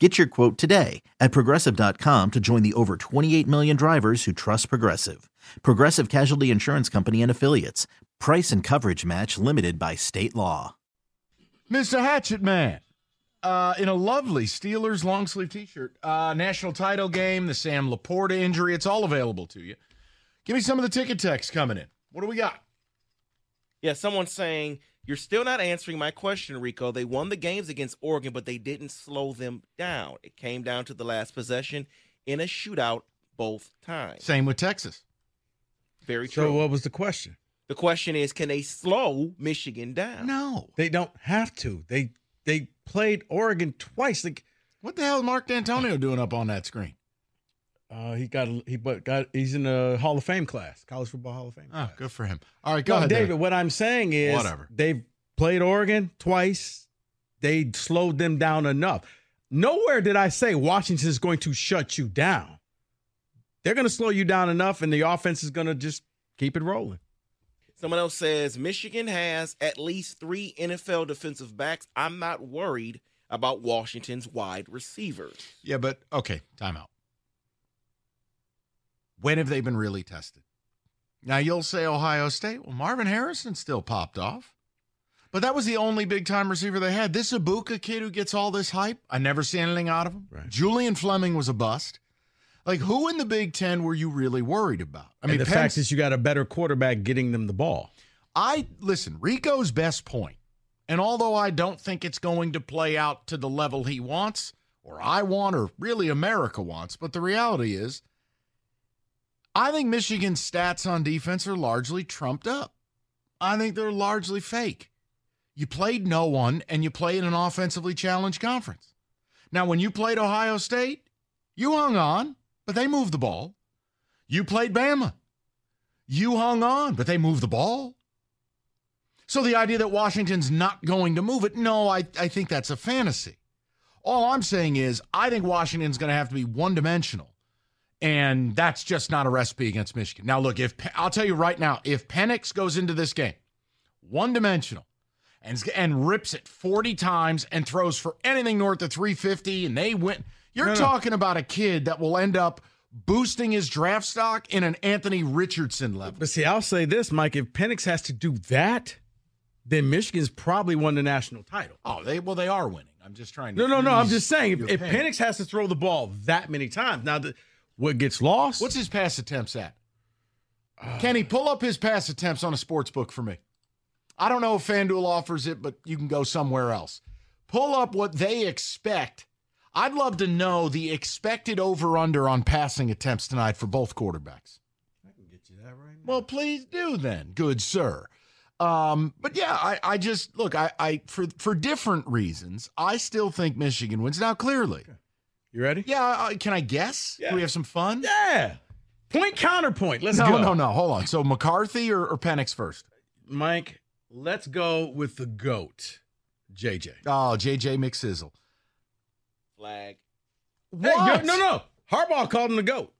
Get your quote today at progressive.com to join the over 28 million drivers who trust Progressive. Progressive Casualty Insurance Company and Affiliates. Price and coverage match limited by state law. Mr. Hatchet Man, uh, in a lovely Steelers long sleeve t shirt, uh, national title game, the Sam Laporta injury, it's all available to you. Give me some of the ticket text coming in. What do we got? Yeah, someone's saying you're still not answering my question, Rico. They won the games against Oregon, but they didn't slow them down. It came down to the last possession in a shootout both times. Same with Texas. Very true. So what was the question? the question is, can they slow Michigan down? No. They don't have to. They they played Oregon twice. Like What the hell is Mark Dantonio doing up on that screen? Uh, he got he but got he's in the Hall of Fame class, college football Hall of Fame. Oh, class. good for him. All right, go No, ahead. David. David. What I'm saying is, Whatever. They've played Oregon twice. They slowed them down enough. Nowhere did I say Washington is going to shut you down. They're going to slow you down enough, and the offense is going to just keep it rolling. Someone else says Michigan has at least three NFL defensive backs. I'm not worried about Washington's wide receivers. Yeah, but okay, timeout. When have they been really tested? Now you'll say Ohio State. Well, Marvin Harrison still popped off. But that was the only big time receiver they had. This Egbuka kid who gets all this hype, I never see anything out of him. Right. Julian Fleming was a bust. Like, who in the Big Ten were you really worried about? I mean, the Penn- fact is, you got a better quarterback getting them the ball. I listen, Rico's best point, and although I don't think it's going to play out to the level he wants, or I want, or really America wants, but the reality is, I think Michigan's stats on defense are largely trumped up. I think they're largely fake. You played no one, and you played in an offensively challenged conference. Now, when you played Ohio State, you hung on, but they moved the ball. You played Bama. You hung on, but they moved the ball. So the idea that Washington's not going to move it, no, I, I think that's a fantasy. All I'm saying is, I think Washington's going to have to be one dimensional. And that's just not a recipe against Michigan. Now, look, if I'll tell you right now, if Penix goes into this game one dimensional and, and rips it 40 times and throws for anything north of 350 and they win, you're No, no. talking about a kid that will end up boosting his draft stock in an Anthony Richardson level. But see, I'll say this, Mike: if Penix has to do that, then Michigan's probably won the national title. Oh, they well, they are winning. I'm just trying to. No, no, no. I'm just saying, if, if. Penix has to throw the ball that many times, now the, what gets lost? what's his pass attempts at? Can he pull up his pass attempts on a sports book for me. I don't know if FanDuel offers it, but you can go somewhere else. Pull up what they expect. I'd love to know the expected over under on passing attempts tonight for both quarterbacks. I can get you that right now. Well, please do then, good sir. Um, but yeah, I, I just look, I, I for for different reasons, I still think Michigan wins. Now, clearly, You ready? yeah. I, can I guess? Yeah. Can we have some fun? Yeah. Point counterpoint. Let's no, go. no, no. No. Hold on. So McCarthy or, or Penix first? Mike, let's go with the GOAT, JJ. Oh, JJ McSizzle. Flag. Hey, no, no. Harbaugh called him the GOAT.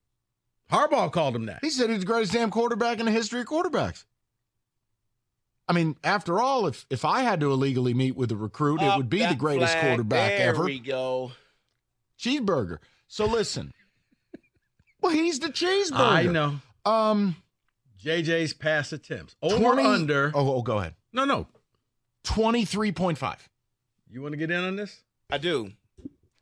Harbaugh called him that. He said he's the greatest damn quarterback in the history of quarterbacks. I mean, after all, if if I had to illegally meet with a recruit, it would be the greatest flag. quarterback there ever. There we go. Cheeseburger. So listen. well, he's the cheeseburger. I know. Um, JJ's pass attempts. Over 20 under. Oh, oh, go ahead. No, no. Twenty three point five. You want to get in on this? I do.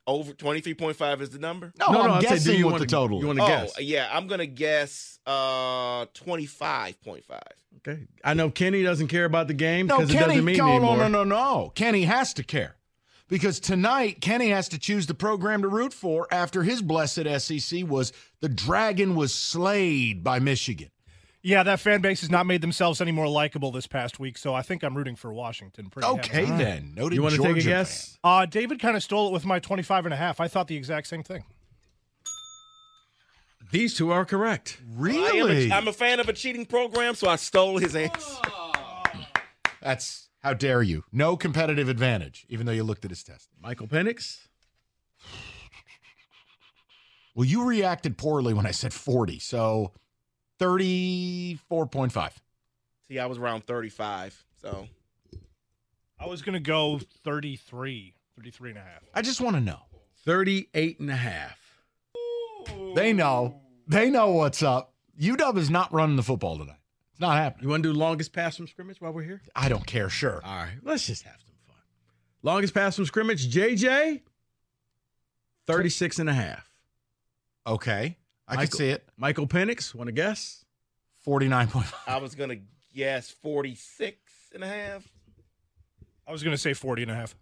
Over 23.5 is the number? No, I'm I'd say, do guessing you what wanna- the total You want to oh, guess? yeah. I'm going to guess uh 25.5. Okay. I know Kenny doesn't care about the game No, because it Kenny, doesn't mean no, anymore. no, no, no, no. Kenny has to care. Because tonight, Kenny has to choose the program to root for after his blessed SEC was the Dragon was slayed by Michigan. Yeah, that fan base has not made themselves any more likable this past week, so I think I'm rooting for Washington. Pretty Okay, heavily. then. Noted You want to take a guess? Uh, David kind of stole it with my 25 and a half. I thought the exact same thing. These two are correct. I am Really? a, I'm a fan of a cheating program, so I stole his answer. That's how dare you? No competitive advantage, even though you looked at his test. Michael Penix. Well, you reacted poorly when I said 40, so 34.5. See, I was around 35, so I was going to go 33, 33 and a half. I just want to know. 38 and a half. They know. They know what's up. UW is not running the football tonight. It's not happening. You want to do longest pass from scrimmage while we're here? I don't care. Sure. All right. Let's just have some fun. Longest pass from scrimmage, JJ, 36 and a half. Okay. I can see it. Michael Penix, want to guess? 49.5. I was going to guess 46 and a half. I was going to say 40 and a half.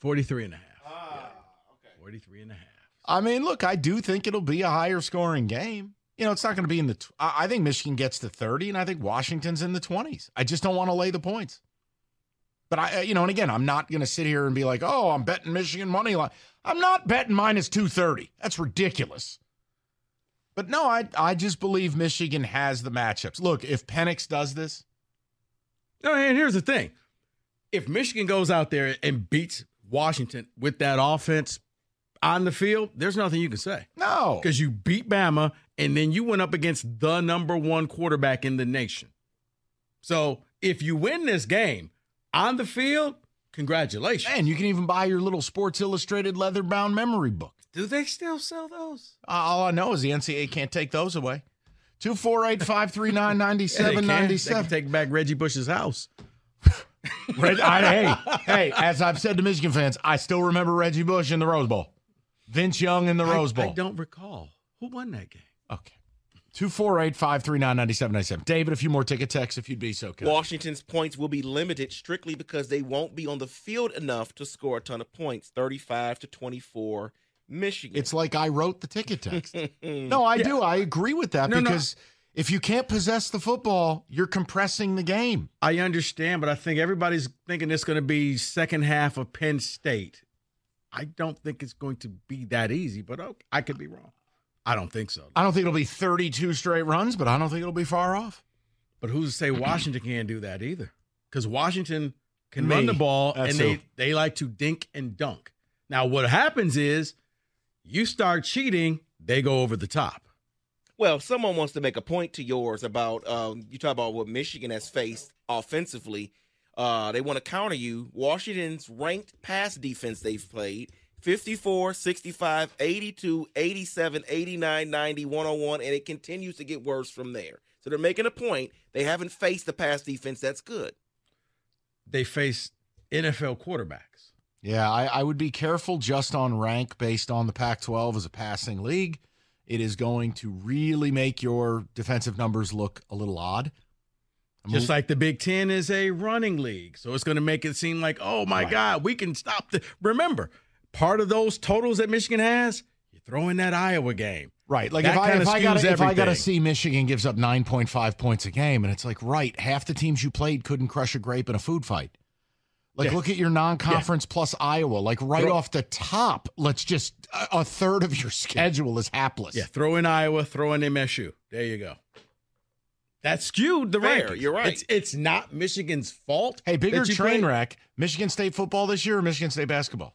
43 and a half. Ah, okay. 43 and a half. I mean, look, I do think it'll be a higher scoring game. You know, it's not going to be in the. I think Michigan gets to 30, and I think Washington's in the 20s. I just don't want to lay the points. But I, you know, and again, I'm not going to sit here and be like, oh, I'm betting Michigan money line. I'm not betting minus 230. That's ridiculous. But no, I, I just believe Michigan has the matchups. Look, if Penix does this, No, and here's the thing. If Michigan goes out there and beats Washington with that offense on the field, there's nothing you can say. no. Because you beat Bama and then you went up against the number one quarterback in the nation. So if you win this game on the field, congratulations. And you can even buy your little Sports Illustrated leather bound memory book. Do they still sell those? Uh, all I know is the NCAA can't take those away. 248 539 Yeah, they, can. 9797. take back Reggie Bush's house. Hey, hey, as I've said to Michigan fans, I still remember Reggie Bush in the Rose Bowl, Vince Young in the Rose Bowl. I don't recall. Who won that game? Okay. 248 539 9797. David, a few more ticket texts if you'd be so kind. Washington's points will be limited strictly because they won't be on the field enough to score a ton of points 35 to 24 Michigan. It's like I wrote the ticket text. no, I do. I agree with that No, no. because if you can't possess the football, you're compressing the game. I understand, but I think everybody's thinking it's going to be second half of Penn State. I don't think it's going to be that easy, but okay, I could be wrong. I don't think so. I don't think it'll be 32 straight runs, but I don't think it'll be far off. But who's to say Washington can't do that either? Because Washington can Me. run the ball That's and they, who. they like to dink and dunk. Now, what happens is you start cheating, they go over the top. Well, someone wants to make a point to yours about um, you talk about what Michigan has faced offensively. Uh, they want to counter you. Washington's ranked pass defense they've played 54, 65, 82, 87, 89, 90, 101, and it continues to get worse from there. So they're making a point. They haven't faced the pass defense that's good. They face NFL quarterbacks. Yeah, I, I would be careful just on rank based on the Pac 12 as a passing league. It is going to really make your defensive numbers look a little odd. Just like the Big Ten is a running league. So it's going to make it seem like, oh my Right. God, we can stop the. Remember, part of those totals that Michigan has, you throw in that Iowa game. right. Like that if I, if I got skews if I got to see Michigan gives up 9.5 points a game, and it's like, right, half the teams you played couldn't crush a grape in a food fight. Like, Yeah. look at your non conference plus Iowa. Like, right Throw- off the top, let's just, a, a third of your schedule is hapless. Yeah, throw in Iowa, throw in MSU. There you go. That skewed the Fair, rankings. you're right. It's, it's not Michigan's fault. Hey, bigger train played- wreck Michigan State football this year or Michigan State basketball?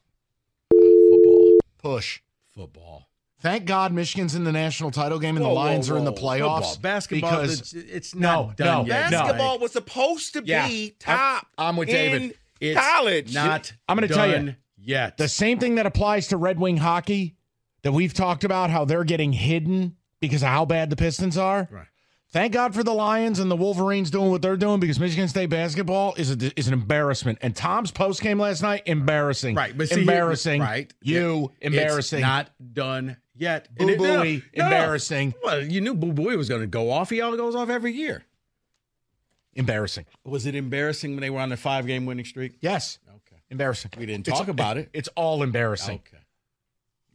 Football. Push. Football. Thank God Michigan's in the national title game and Whoa, the whoa, Lions are in the playoffs. Football. Basketball, because it's, it's No, done no, yet. no. Basketball was supposed to be Yeah. top. I'm with in David. It's college. not I'm gonna tell you, done yet. the same thing that applies to Red Wing hockey that we've talked about how they're getting hidden because of how bad the Pistons are. Right. Thank God for the Lions and the Wolverines doing what they're doing because Michigan State basketball is a, is an embarrassment. And Tom's post game last night, embarrassing. Right, but see, embarrassing. right, you It's embarrassing. not done yet. Boo no, Booey, no, no. embarrassing. Well, you knew Boo Booey was going to go off. He all goes off every year. embarrassing. Was it embarrassing when they were on their five game winning streak? Yes, Okay. embarrassing. We didn't It's- talk about it. It's all embarrassing. Okay.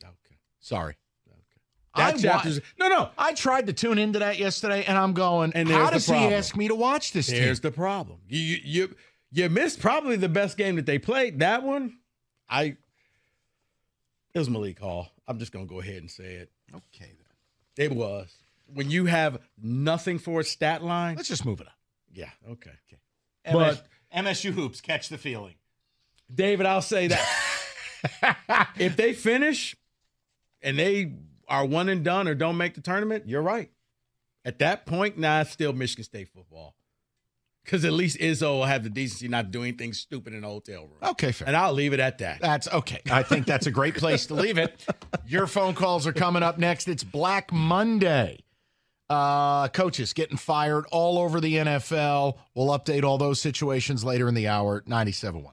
Okay. Sorry. That I chapter's wa- no, no. I tried to tune into that yesterday, and I'm going. And how there's the does he problem. ask me to watch this? Here's team? the problem. You you you, you missed probably the best game that they played. That one, I. It was Malik Hall. I'm just gonna go ahead and say it. okay. Then. It was when you have nothing for a stat line. Let's just move it up. Yeah. Okay. But MSU hoops catch the feeling. David, I'll say that if they finish and they are one and done or don't make the tournament, you're right. At that point, nah, it's still Michigan State football. Because at least Izzo will have the decency not to do anything stupid in the hotel room. Okay, fair. And I'll leave it at that. That's okay. I think that's a great place to leave it. Your phone calls are coming up next. It's Black Monday. Uh, coaches getting fired all over the NFL. We'll update all those situations later in the hour. 97.1.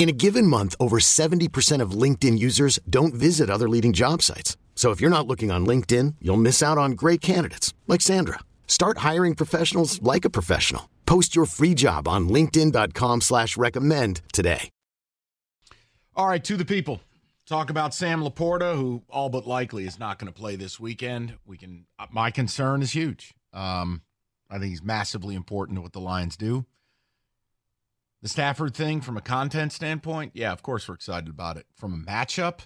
In a given month, over 70% of LinkedIn users don't visit other leading job sites. So if you're not looking on LinkedIn, you'll miss out on great candidates like Sandra. Start hiring professionals like a professional. Post your free job on linkedin.com slash recommend today. All right, to the people. Talk about Sam Laporta, who all but likely is not going to play this weekend. We can. uh, My concern is huge. Um, I think he's massively important to what the Lions do. The Stafford thing, from a content standpoint, yeah, of course we're excited about it. From a matchup,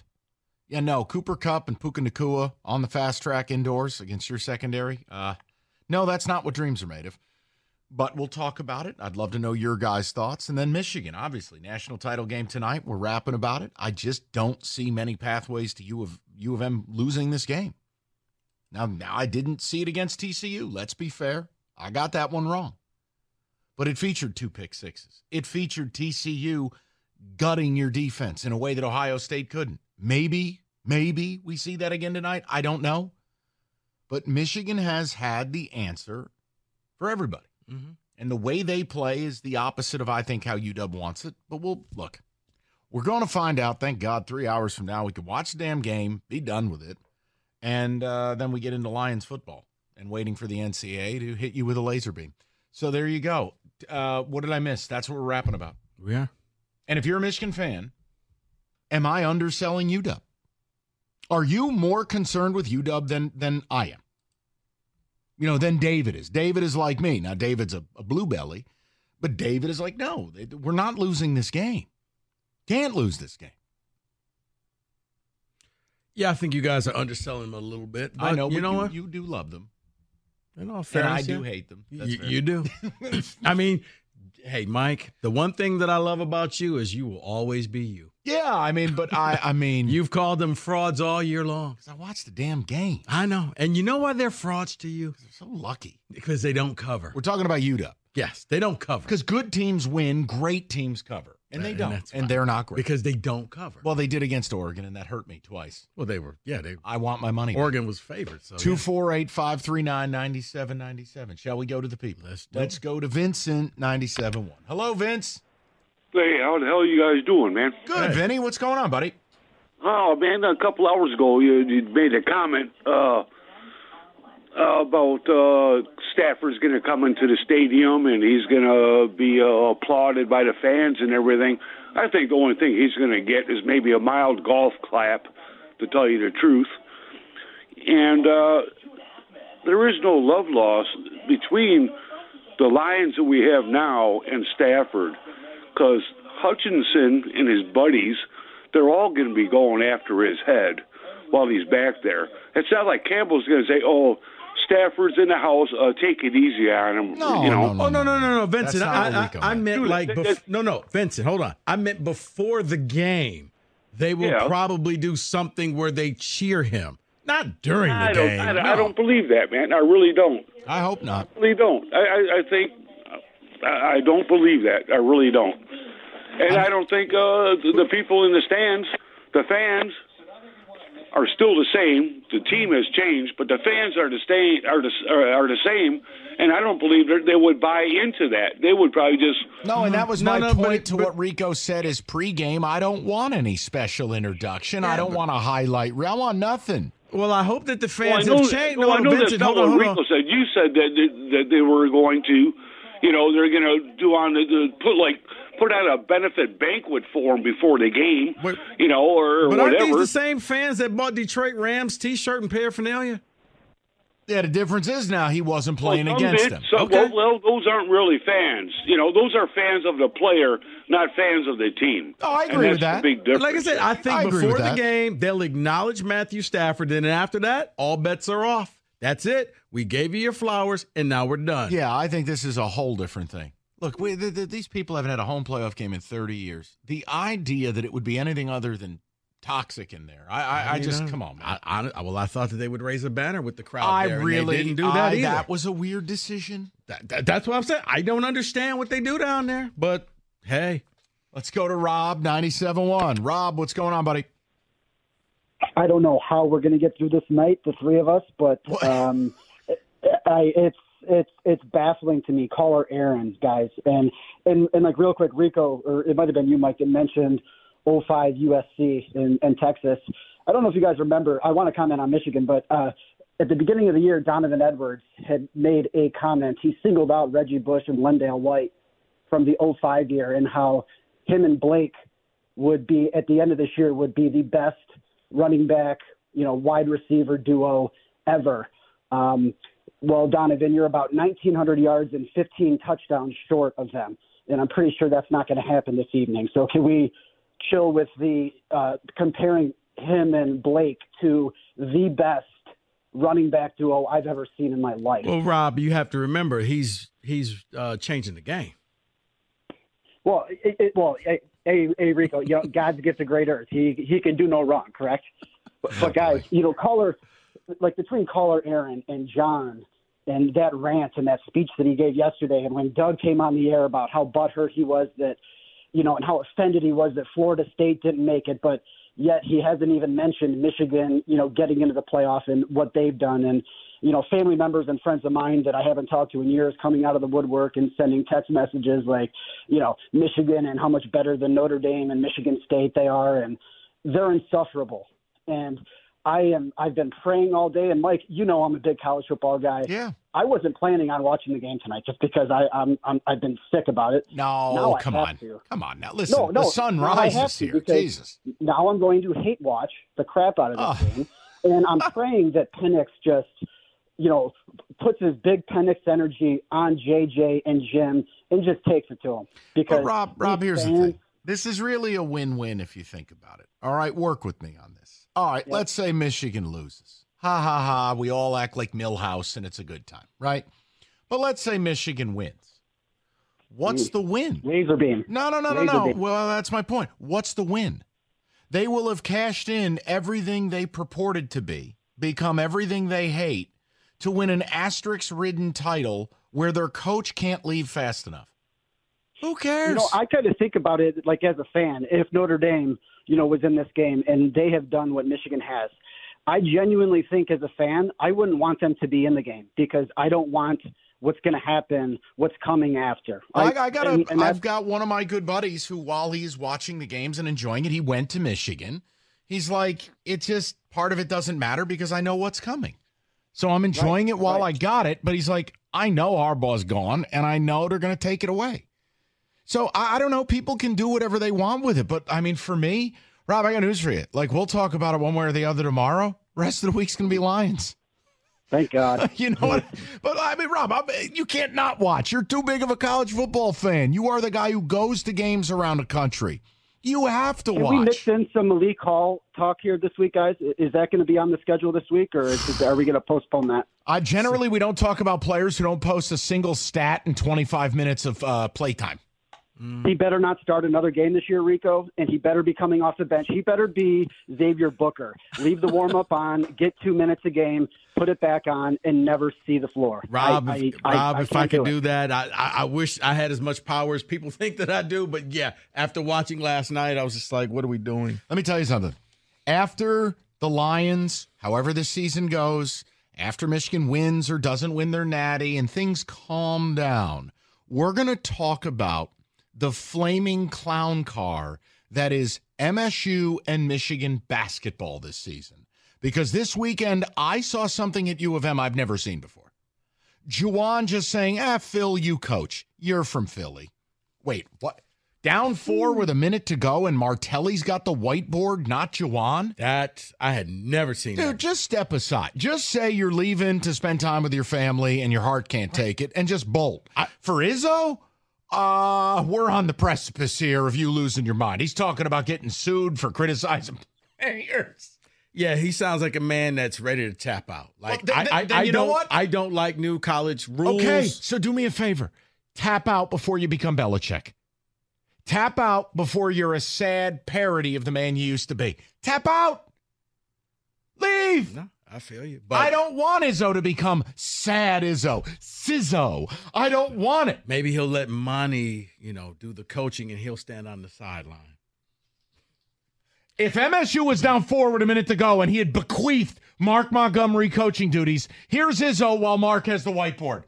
yeah, no. Cooper Kupp and Puka Nacua on the fast track indoors against your secondary. Uh, no, that's not what dreams are made of. But we'll talk about it. I'd love to know your guys' thoughts. And then Michigan, obviously, national title game tonight. We're rapping about it. I just don't see many pathways to U of U of M losing this game. Now, now I didn't see it against TCU. Let's be fair. I got that one wrong. But it featured two pick sixes. It featured TCU gutting your defense in a way that Ohio State couldn't. Maybe, maybe we see that again tonight. I don't know. But Michigan has had the answer for everybody. And the way they play is the opposite of, I think, how UW wants it. But we'll look. We're going to find out. Thank God, three hours from now, we can watch the damn game, be done with it. And uh, then we get into Lions football and waiting for the NCAA to hit you with a laser beam. So there you go. Uh, what did I miss? That's what we're rapping about. Yeah. And if you're a Michigan fan, am I underselling UW? Are you more concerned with UW than than I am? You know, than David is. David is like me. Now, David's a, a blue belly, but David is like, no, they- we're not losing this game. Can't lose this game. Yeah, I think you guys are underselling them a little bit. I know, You but know you, what? you do love them. In all And I fairness, do yeah. hate them. You, you do. I mean, hey, Mike, the one thing that I love about you is you will always be you. Yeah, I mean, but I, I mean, You've called them frauds all year long. I watched the damn game. I know. And you know why they're frauds to you? Because they're so lucky. Because they don't cover. We're talking about UW. Yes, they don't cover Because good teams win, great teams cover. And they don't. that's And they're not great. because they don't cover. well, they did against Oregon, and that hurt me twice. well, they were. Yeah, they. I want my money. back. Oregon was favored. So Two yeah. four eight five three nine ninety seven ninety seven. Shall we go to the people? Let's do Let's it. go to Vincent ninety seven one. Hello, Vince. Hey, how the hell are you guys doing, man? Good, Hey. Vinny. What's going on, buddy? Oh, man, a couple hours ago you, you made a comment uh, about uh, Stafford's going to come into the stadium and he's going to be uh, applauded by the fans and everything. I think the only thing he's going to get is maybe a mild golf clap, to tell you the truth. And uh, there is no love lost between the Lions that we have now and Stafford, because Hutchinson and his buddies, they're all going to be going after his head while he's back there. It's not like Campbell's going to say, "Oh, Stafford's in the house. Uh, take it easy on him." No, you know. no, Oh no no no no, Vincent! That's not I, what I, Rico I meant. meant Dude, like that- bef- no no, Vincent, hold on. I meant before the game, they will Yeah. probably do something where they cheer him, not during the I don't, game. I, don't- no. I don't believe that, man. I really don't. I hope not. really don't. I, I, I think I, I don't believe that. I really don't. And I don't think uh, the, the people in the stands, the fans, are still the same. The team has changed, but the fans are the same. Are the are, are the same. And I don't believe that they would buy into that. They would probably just No, and that was No, my no, but- point to but- what Rico said is pregame. I don't want any special introduction. I don't but- want a highlight. I want nothing. Well, I hope that the Well, fans know, have changed. well, No, I know Vincent, that's not what Rico said. You said that, that that they were going to, you know, they're going to do on the, the put like put out a benefit banquet for him before the game, Wait. you know, or, or But aren't these the same fans that bought Detroit Rams T-shirt and paraphernalia? Yeah, the difference is now he wasn't playing oh, Well, against did. them. So, Okay. well, well, those aren't really fans. You know, those are fans of the player, not fans of the team. Oh, I And agree with that. the big difference. Like I said, I think I before the that. game they'll acknowledge Matthew Stafford, and after that, all bets are off. That's it. We gave you your flowers, and now we're done. Yeah, I think this is a whole different thing. Look, we, th th these people haven't had a home playoff game in 30 years. The idea that it would be anything other than toxic in there, I, I, I You just know, come on, man. I, I, well, I thought that they would raise a banner with the crowd. I there, and really they didn't do that I- either. That was a weird decision. That- that- that's what I'm saying. I don't understand what they do down there, but hey, Let's go to Rob 97.1. Rob, what's going on, buddy? I don't know how we're going to get through this night, the three of us, but um, I, it's it's it's baffling to me. Caller Aaron, guys, and and and like real quick, Rico, or it might have been you, Mike, that mentioned 05 USC in, in Texas. I don't know if you guys remember. I want to comment on Michigan, but uh, at the beginning of the year, Donovan Edwards had made a comment. He singled out Reggie Bush and LenDale White from the 05 year and how him and Blake would be at the end of this year would be the best running back, you know, wide receiver duo ever. Um, well, Donovan, you're about 1,900 yards and 15 touchdowns short of them, and I'm pretty sure that's not going to happen this evening. So can we chill with the uh, comparing him and Blake to the best running back duo I've ever seen in my life? well, Rob, you have to remember he's he's uh, changing the game. Well, it, it, well, hey, hey, Rico, you know, God's gift of great earth. He he can do no wrong, correct? But, but guys, you know, caller, like between caller Aaron and John, and that rant and that speech that he gave yesterday, and when Doug came on the air about how butthurt he was that, you know, and how offended he was that Florida State didn't make it, but yet he hasn't even mentioned Michigan, you know, getting into the playoff and what they've done, and you know, family members and friends of mine that I haven't talked to in years coming out of the woodwork and sending text messages like, you know, Michigan and how much better than Notre Dame and Michigan State they are, and they're insufferable. And I am I've been praying all day. And Mike, you know I'm a big college football guy. Yeah. I wasn't planning on watching the game tonight just because I, I'm, I'm I've been sick about it. No, Now I come on. to. Come on now. Listen, No, no, the sun I have rises here. Jesus. Now I'm going to hate watch the crap out of this Oh. game, and I'm praying that Penix just, you know, puts his big Penix energy on JJ and Jim and just takes it to him. Because Rob, Rob, here's the thing. This is really a win-win if you think about it. All right, work with me on this. All right, let's say Michigan loses. Ha ha ha. We all act like Milhouse and it's a good time, right? But let's say Michigan wins. What's hmm. the win? Laser beam. No, no, no, no, no. beam. Well, that's my point. What's the win? They will have cashed in everything they purported to be, become everything they hate, to win an asterisk ridden title where their coach can't leave fast enough. Who cares? You know, I kind of think about it like as a fan. If Notre Dame, you know, was in this game and they have done what Michigan has, I genuinely think as a fan, I wouldn't want them to be in the game because I don't want what's going to happen, what's coming after. I, I got a, and I've got one of my good buddies who, while he's watching the games and enjoying it, he went to Michigan. He's like, it just part of it doesn't matter because I know what's coming. So I'm enjoying right, it while right. I got it. But he's like, I know Harbaugh's gone, and I know they're going to take it away. So I, I don't know. People can do whatever they want with it, but I mean, for me, Rob, I got news for you. Like we'll talk about it one way or the other tomorrow. Rest of the week's going to be Lions. Thank God. you know what? But I mean, Rob, I'm, you can't not watch. You're too big of a college football fan. You are the guy who goes to games around the country. You have to Can watch. we mix in some Malik Hall talk here this week, guys? Is that going to be on the schedule this week, or is, are we going to postpone that? Uh, generally, we don't talk about players who don't post a single stat in 25 minutes of uh, playtime. He better not start another game this year, Rico, and he better be coming off the bench. He better be Xavier Booker. Leave the warm up on, get two minutes a game, put it back on, and never see the floor. Rob, I, if, I, Rob, I, if I could do, do that, I, I wish I had as much power as people think that I do. But yeah, after watching last night, I was just like, what are we doing? Let me tell you something. After the Lions, however this season goes, after Michigan wins or doesn't win their natty and things calm down, we're going to talk about the flaming clown car that is MSU and Michigan basketball this season. Because this weekend, I saw something at U of M I've never seen before. Juwan just saying, ah, Phil, you coach. You're from Philly. Wait, what? Down four with a minute to go, and Martelli's got the whiteboard, not Juwan? That I had never seen. Dude, that. just step aside. Just say you're leaving to spend time with your family and your heart can't take it, and just bolt. I, For Izzo, uh, we're on the precipice here of you losing your mind. He's talking about getting sued for criticizing players. Yeah, he sounds like a man that's ready to tap out. Like Well, th- I, I, th- then I know don't, what? I don't like new college rules. Okay, so do me a favor. Tap out before you become Belichick. Tap out before you're a sad parody of the man you used to be. Tap out. Leave. No, I feel you. But I don't want Izzo to become sad Izzo. Sizzo. I don't want it. maybe he'll let Monty, you know, do the coaching and he'll stand on the sideline. If MSU was down four with a minute to go and he had bequeathed Mark Montgomery coaching duties, here's Izzo while Mark has the whiteboard.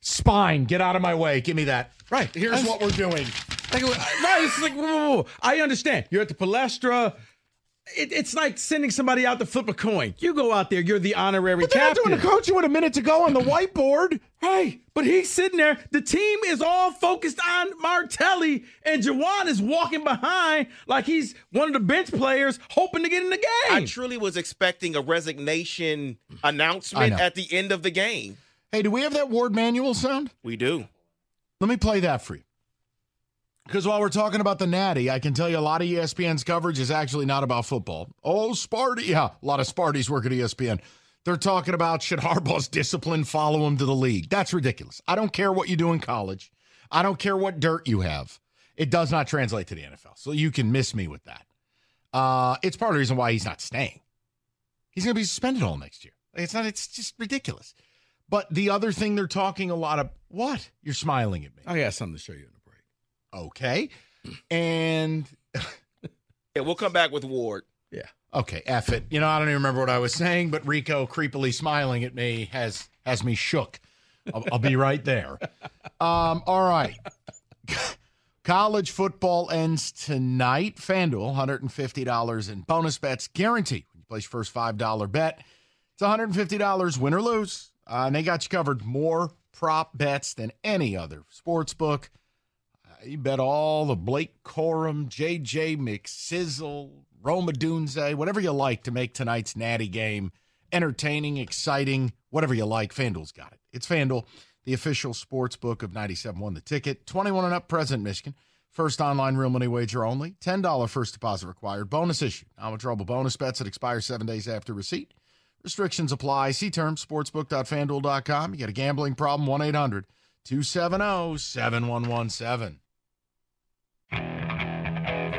Spine, get out of my way. Give me that. Right. Here's what we're doing. Like, right, it's like, whoa, whoa, whoa. I understand. You're at the palestra. It, it's like sending somebody out to flip a coin. You go out there, you're the honorary But they're not captain. doing the coaching with a minute to go on the whiteboard. Right. But he's sitting there. The team is all focused on Martelli, and Juwan is walking behind like he's one of the bench players hoping to get in the game. I truly was expecting a resignation announcement at the end of the game. Hey, do we have that Warde Manuel sound? We do. Let me play that for you. Because while we're talking about the Natty, I can tell you a lot of ESPN's coverage is actually not about football. Oh, Sparty. Yeah, a lot of Sparties work at ESPN. They're talking about should Harbaugh's discipline follow him to the league. That's ridiculous. I don't care what you do in college. I don't care what dirt you have. It does not translate to the NFL. So you can miss me with that. Uh, it's part of the reason why he's not staying. He's going to be suspended all next year. It's not. It's just ridiculous. But the other thing they're talking a lot of what? You're smiling at me. I got something to show you. Okay. And Yeah, we'll come back with Warde. Yeah. okay, F it. You know, I don't even remember what I was saying, but Rico creepily smiling at me has has me shook. I'll, I'll be right there. Um, all right. College football ends tonight. FanDuel, $150 in bonus bets guaranteed. When you place your first $5 bet, it's $150 win or lose. Uh, and they got you covered more prop bets than any other sports book. You bet all the Blake Corum, JJ McSizzle, Rome Odunze, whatever you like to make tonight's natty game entertaining, exciting, whatever you like. FanDuel's got it. It's FanDuel, the official sports book of 97.1 The Ticket. 21 and up, present Michigan. First online real money wager only. $10 first deposit required. Bonus issue. Non-withdrawable bonus bets that expire seven days after receipt. Restrictions apply. See terms, sportsbook.fanduel.com. You got a gambling problem, 1 800 270 7117.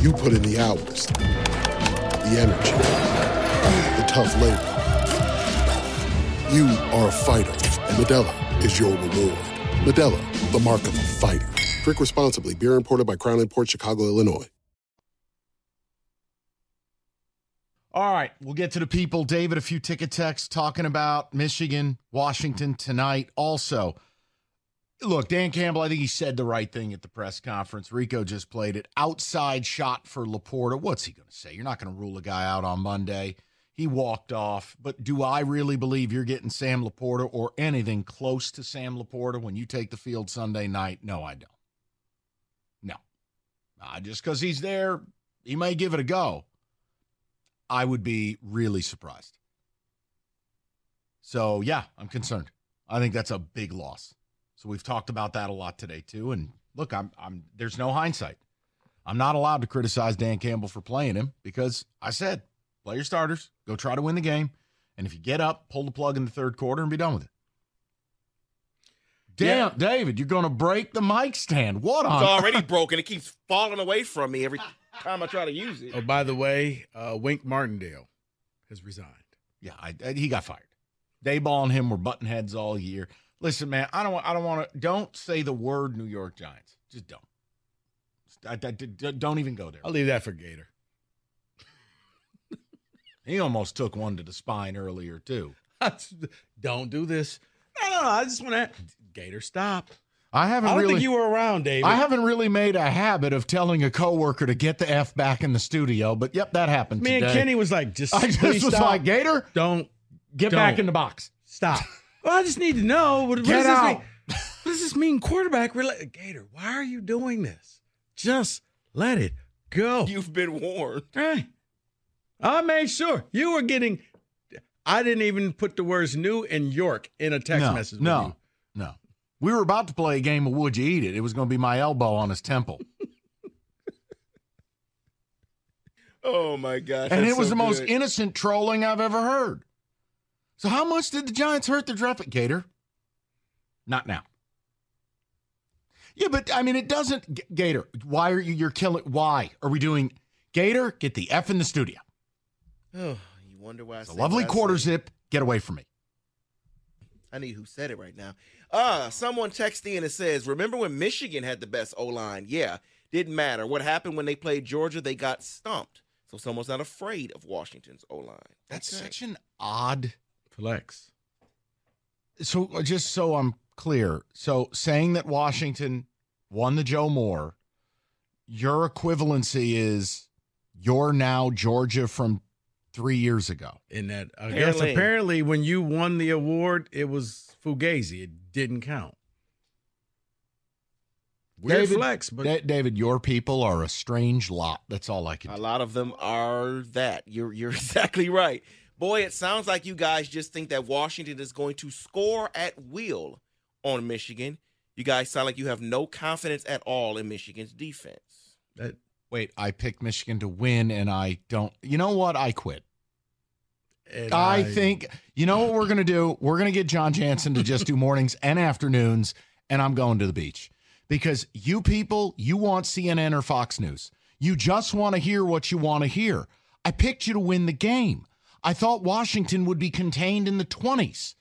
You put in the hours, the energy, the tough labor. You are a fighter, and Modelo is your reward. Modelo, the mark of a fighter. Drink responsibly. Beer imported by Crown Port Chicago, Illinois. All right, we'll get to the people. David, a few ticket texts talking about Michigan, Washington tonight. Also, look, Dan Campbell, I think he said the right thing at the press conference. Rico just played it. Outside shot for Laporta. What's he going to say? You're not going to rule a guy out on Monday. He walked off. But do I really believe you're getting Sam Laporta or anything close to Sam Laporta when you take the field Sunday night? No, I don't. No. Uh, just because he's there, he may give it a go. I would be really surprised. So, yeah, I'm concerned. I think that's a big loss. So we've talked about that a lot today too. And look, I'm I'm there's no hindsight. I'm not allowed to criticize Dan Campbell for playing him because I said, play your starters, go try to win the game, and if you get up, pull the plug in the third quarter and be done with it. Damn, yeah. David, you're going to break the mic stand. What on? It's already broken. It keeps falling away from me every time I try to use it. Oh, by the way, uh, Wink Martindale has resigned. Yeah, I, I, he got fired. Daboll and him were button heads all year. Listen, man, I don't, I don't want to. Don't say the word New York Giants. Just don't. I, I, don't even go there. I'll leave that for Gator. he almost took one to the spine earlier too. don't do this. No, no, no I just want to. Gator, stop. I haven't I don't really. think you were around, David. I haven't really made a habit of telling a coworker to get the f back in the studio, but yep, that happened. Me today. and Kenny was like, just. I just was stop. like, Gator, don't get don't. back in the box. Stop. well, I just need to know what, what get does out. This mean? What does this mean, quarterback? Rela- Gator, why are you doing this? Just let it go. You've been warned. Right. I made sure you were getting. I didn't even put the words "new" and "York" in a text no, message. No, you. no. We were about to play a game of Would You Eat It? It was going to be my elbow on his temple. oh my gosh! And it was so the most innocent trolling I've ever heard. So how much did the Giants hurt their draft Gator? Not now. Yeah, but I mean, it doesn't. Gator, why are you? You're killing. Why are we doing? Gator, get the f in the studio. Oh, you wonder why? I It's a say lovely quarter zip. Get away from me. I need who said it right now. Ah, someone texted in and says, "Remember when Michigan had the best O line? Yeah, didn't matter what happened when they played Georgia. They got stomped. So someone's not afraid of Washington's O line. That's such an odd flex. So uh, just so I'm clear, so saying that Washington won the Joe Moore, your equivalency is you're now Georgia from three years ago. In that, I guess Apparently. apparently when you won the award, it was Fugazi. It didn't count. Weird David, flex, but Da- David, your people are a strange lot. That's all I can. A lot of them are that. You're you're exactly right. Boy, it sounds like you guys just think that Washington is going to score at will on Michigan. You guys sound like you have no confidence at all in Michigan's defense. That, wait, I picked Michigan to win, and I don't. You know what? I quit. I, I, think you know what we're gonna do. We're gonna get John Jansen to just do mornings and afternoons, and I'm going to the beach because you people, you want CNN or Fox News. You just want to hear what you want to hear. I picked you to win the game. I thought Washington would be contained in the 20s.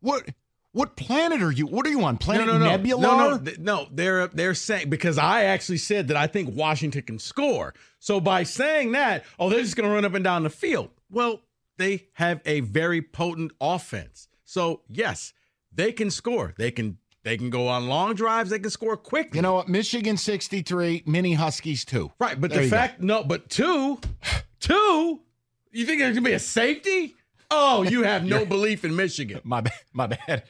What what planet are you? What are you on? Planet no, no, no. Nebula? No, no, no. They're they're saying because I actually said that I think Washington can score. So by saying that, oh, they're just going to run up and down the field. Well, they have a very potent offense. So yes, they can score. They can they can go on long drives. They can score quickly. You know what? Michigan 63, mini Huskies two. Right, but there the fact go. no, but two, two. You think there's gonna be a safety? Oh, you have no belief in Michigan. My bad. My bad.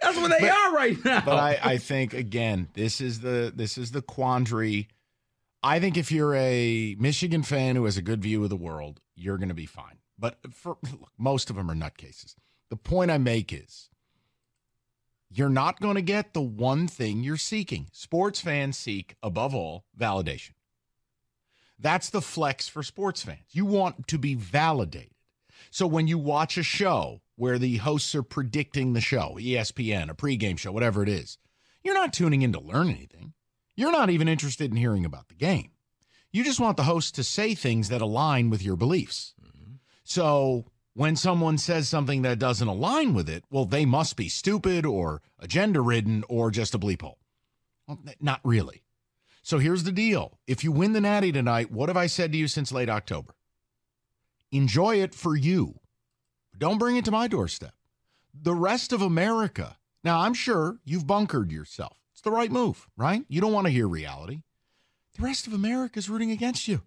That's what they but, are right now. But I, I think again, this is the this is the quandary. I think if you're a Michigan fan who has a good view of the world, you're going to be fine. But for look, most of them are nutcases. The point I make is you're not going to get the one thing you're seeking. Sports fans seek, above all, validation. That's the flex for sports fans. You want to be validated. So when you watch a show where the hosts are predicting the show, ESPN, a pregame show, whatever it is, you're not tuning in to learn anything. You're not even interested in hearing about the game. You just want the host to say things that align with your beliefs. Mm-hmm. So when someone says something that doesn't align with it, well, they must be stupid or agenda ridden or just a bleep hole. Well, not really. So here's the deal. If you win the Natty tonight, what have I said to you since late October? Enjoy it for you. Don't bring it to my doorstep. The rest of America. Now, I'm sure you've bunkered yourself. It's the right move, right? You don't want to hear reality. The rest of America is rooting against you.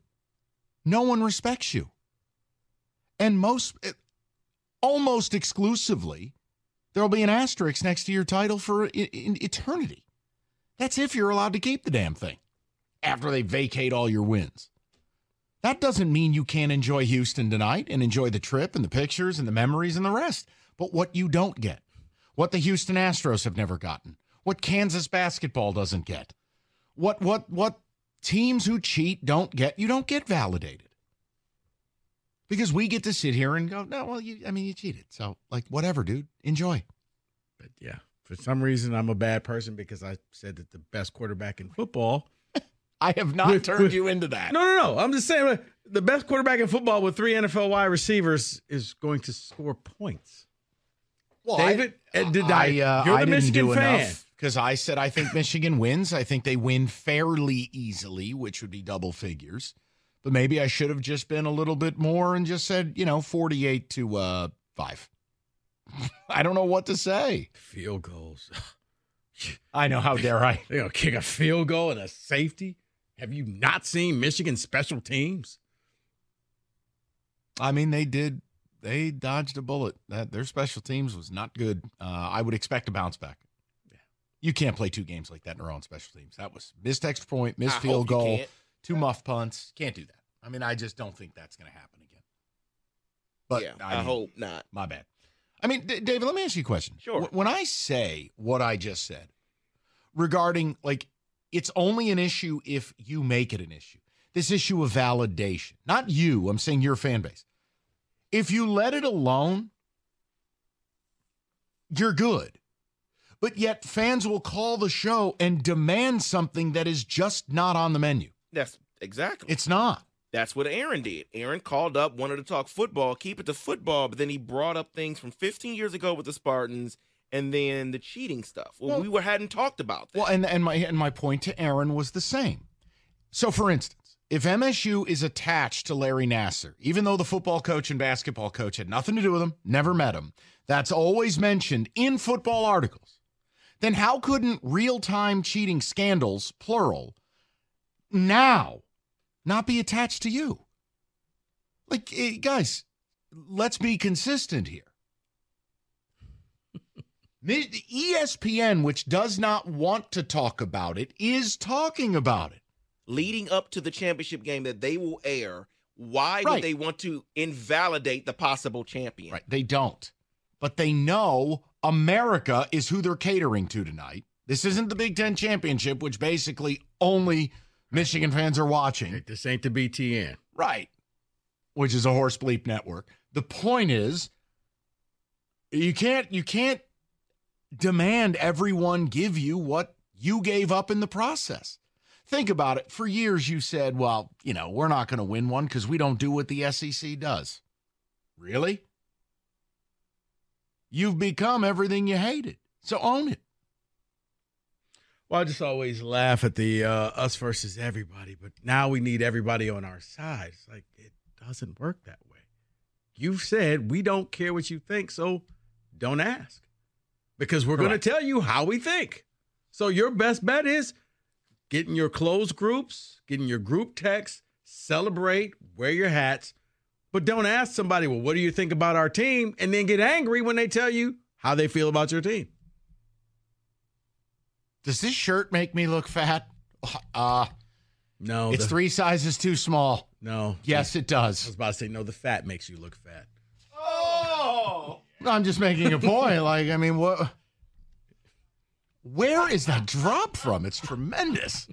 No one respects you and most eh, almost exclusively there'll be an asterisk next to your title for eternity. That's if you're allowed to keep the damn thing after they vacate all your wins. That doesn't mean you can't enjoy Houston tonight and enjoy the trip and the pictures and the memories and the rest. But what you don't get, what the Houston Astros have never gotten, what Kansas basketball doesn't get, what what what teams who cheat don't get, you don't get validated because we get to sit here and go, no, well, you, I mean, you cheated. So, like, whatever, dude, enjoy. But yeah, for some reason, I'm a bad person because I said that the best quarterback in football. I have not with, turned with, you into that. No, no, no. I'm just saying the best quarterback in football with three NFL wide receivers is going to score points. Well, David, I, uh, did I? Uh, you're the I Michigan fan. Because I said I think Michigan wins. I think they win fairly easily, which would be double figures but maybe I should have just been a little bit more and just said, you know, 48 to uh, 5. I don't know what to say. Field goals. I know. How dare I? You know, kick a field goal and a safety. Have you not seen Michigan special teams? I mean, they did. They dodged a bullet. That their special teams was not good. Uh, I would expect a bounce back. Yeah. You can't play two games like that in a row on special teams. That was missed extra point, missed I field goal, two muff punts. Can't do that. I mean, I just don't think that's going to happen again. But yeah, I, mean, I, hope not. My bad. I mean, D- David, let me ask you a question. Sure. W- when I say what I just said regarding like it's only an issue if you make it an issue. This issue of validation, not you. I'm saying your fan base. If you let it alone, you're good. But yet fans will call the show and demand something that is just not on the menu. That's exactly. It's not. That's what Aaron did. Aaron called up, wanted to talk football, keep it to football, but then he brought up things from 15 years ago with the Spartans and then the cheating stuff. Well, well we were hadn't talked about that. Well, and and my and my point to Aaron was the same. So, for instance, if MSU is attached to Larry Nassar, even though the football coach and basketball coach had nothing to do with him, never met him, that's always mentioned in football articles. Then how couldn't real-time cheating scandals, plural, now not be attached to you. Like, eh, guys, let's be consistent here. ESPN, which does not want to talk about it, is talking about it. Leading up to the championship game that they will air, Why Right. would they want to invalidate the possible champion? Right. They don't. But they know America is who they're catering to tonight. This isn't the Big Ten Championship, which basically only Michigan fans are watching. This ain't the BTN. Right. Which is a horse bleep network. The point is you can't you can't demand everyone give you what you gave up in the process. Think about it. For years you said, well, you know, we're not going to win one because we don't do what the SEC does. Really? You've become everything you hated. So own it. Well, I just always laugh at the uh, us versus everybody, but now we need everybody on our side. It's like it doesn't work that way. You've said we don't care what you think, so don't ask because we're going to tell you how we think. So your best bet is getting your closed groups, getting your group text, celebrate, wear your hats, but don't ask somebody, well, what do you think about our team? And then get angry when they tell you how they feel about your team. Does this shirt make me look fat? Uh No, it's the- three sizes too small. No. Yes, it does. I was about to say, no, the fat makes you look fat. I'm just making a point. Like, I mean, what? Where is that drop from? It's tremendous.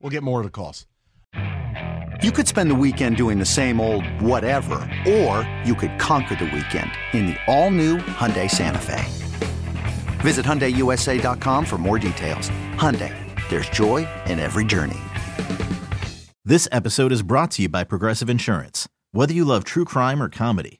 We'll get more of the calls. You could spend the weekend doing the same old whatever, or you could conquer the weekend in the all-new Hyundai Santa Fe. Visit HyundaiUSA.com for more details. Hyundai, there's joy in every journey. This episode is brought to you by Progressive Insurance. Whether you love true crime or comedy,